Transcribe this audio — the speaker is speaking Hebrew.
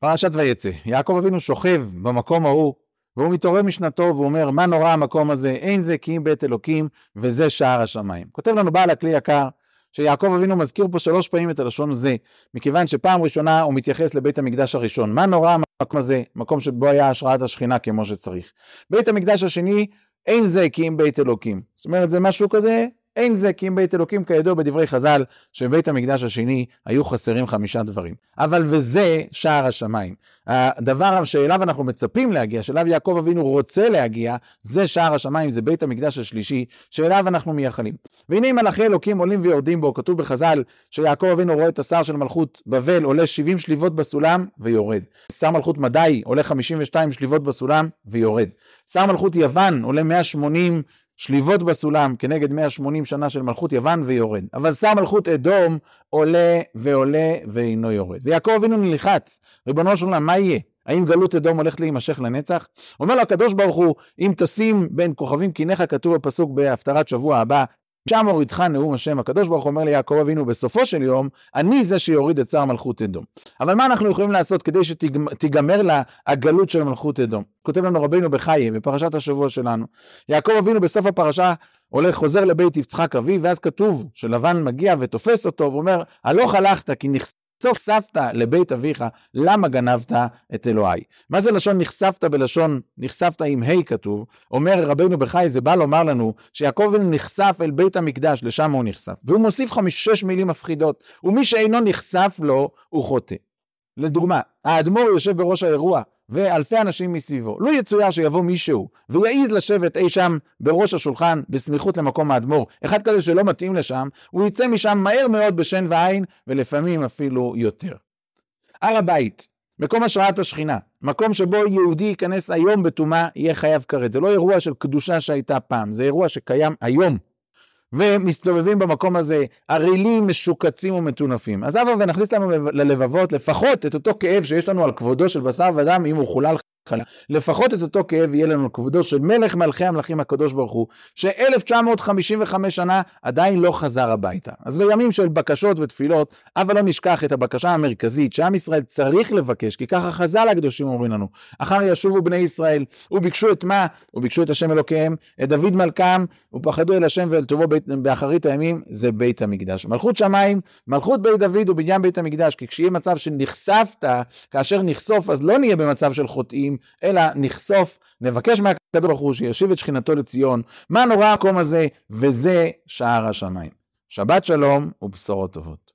פרשת ויצא, יעקב אבינו שוכב במקום ההוא, והוא מתעורר משנתו והוא אומר, מה נורא המקום הזה, אין זה כי אם בית אלוקים, וזה שער השמיים. כותב לנו בעל הכלי יקר, שיעקב אבינו מזכיר פה שלוש פעמים את הלשון זה, מכיוון שפעם ראשונה הוא מתייחס לבית המקדש הראשון. מה נורא המקום הזה, מקום שבו היה השראת השכינה כמו שצריך. בית המקדש השני, אין זה כי אם בית אלוקים. זאת אומרת, זה משהו כזה אין זה כי אם בית אלוקים כידוע בדברי חז"ל, שבבית המקדש השני היו חסרים חמישה דברים. אבל וזה שער השמיים. הדבר שאליו אנחנו מצפים להגיע, שאליו יעקב אבינו רוצה להגיע, זה שער השמיים, זה בית המקדש השלישי, שאליו אנחנו מייחלים. והנה מלאכי אלוקים עולים ויורדים בו, כתוב בחז"ל, שיעקב אבינו רואה את השר של מלכות בבל עולה 70 שליבות בסולם ויורד. שר מלכות מדי עולה 52 שליבות בסולם ויורד. שר מלכות יוון עולה 180 שליבות בסולם כנגד 180 שנה של מלכות יוון ויורד. אבל שר מלכות אדום עולה ועולה ואינו יורד. ויעקב אבינו נלחץ, ריבונו של עולם, מה יהיה? האם גלות אדום הולכת להימשך לנצח? אומר לו הקדוש ברוך הוא, אם תשים בין כוכבים קיניך, כתוב בפסוק בהפטרת שבוע הבא, שם הורידך נאום השם. הקדוש ברוך הוא אומר ליעקב אבינו, בסופו של יום, אני זה שיוריד את שר מלכות אדום. אבל מה אנחנו יכולים לעשות כדי שתיגמר לה הגלות של מלכות אדום? כותב לנו רבינו בחיי, בפרשת השבוע שלנו. יעקב אבינו בסוף הפרשה הולך, חוזר לבית יצחק אביו, ואז כתוב שלבן מגיע ותופס אותו, ואומר, הלוך הלכת כי נכס... נחשפת לבית אביך, למה גנבת את אלוהי? מה זה לשון נחשפת בלשון, נחשפת עם ה' כתוב, אומר רבנו בחי, זה בא לומר לנו שיעקב נחשף אל בית המקדש, לשם הוא נחשף. והוא מוסיף חמש, שש מילים מפחידות, ומי שאינו נחשף לו, הוא חוטא. לדוגמה, האדמו"ר יושב בראש האירוע, ואלפי אנשים מסביבו. לא יצויר שיבוא מישהו, והוא יעז לשבת אי שם בראש השולחן, בסמיכות למקום האדמו"ר, אחד כזה שלא מתאים לשם, הוא יצא משם מהר מאוד בשן ועין, ולפעמים אפילו יותר. הר הבית, מקום השראת השכינה, מקום שבו יהודי ייכנס היום בטומאה, יהיה חייב כרת. זה לא אירוע של קדושה שהייתה פעם, זה אירוע שקיים היום. ומסתובבים במקום הזה ערילים, משוקצים ומטונפים. אז הבה ונכניס לנו ללבבות לפחות את אותו כאב שיש לנו על כבודו של בשר ודם אם הוא חולל. לפחות את אותו כאב יהיה לנו כבודו של מלך מלכי המלכים הקדוש ברוך הוא, ש-1955 שנה עדיין לא חזר הביתה. אז בימים של בקשות ותפילות, אבל לא נשכח את הבקשה המרכזית שעם ישראל צריך לבקש, כי ככה חז"ל הקדושים אומרים לנו, אחר ישובו בני ישראל, וביקשו את מה? וביקשו את השם אלוקיהם, את דוד מלכם, ופחדו אל השם ואל טובו באחרית הימים, זה בית המקדש. מלכות שמיים, מלכות בית דוד ובניין בית המקדש, כי כשיהיה מצב שנחשפת, כאשר נחשוף, אז לא נהיה במצב של חוטאים, אלא נחשוף, נבקש מהקדוש ברוך הוא שישיב את שכינתו לציון. מה נורא המקום הזה? וזה שער השמיים. שבת שלום ובשורות טובות.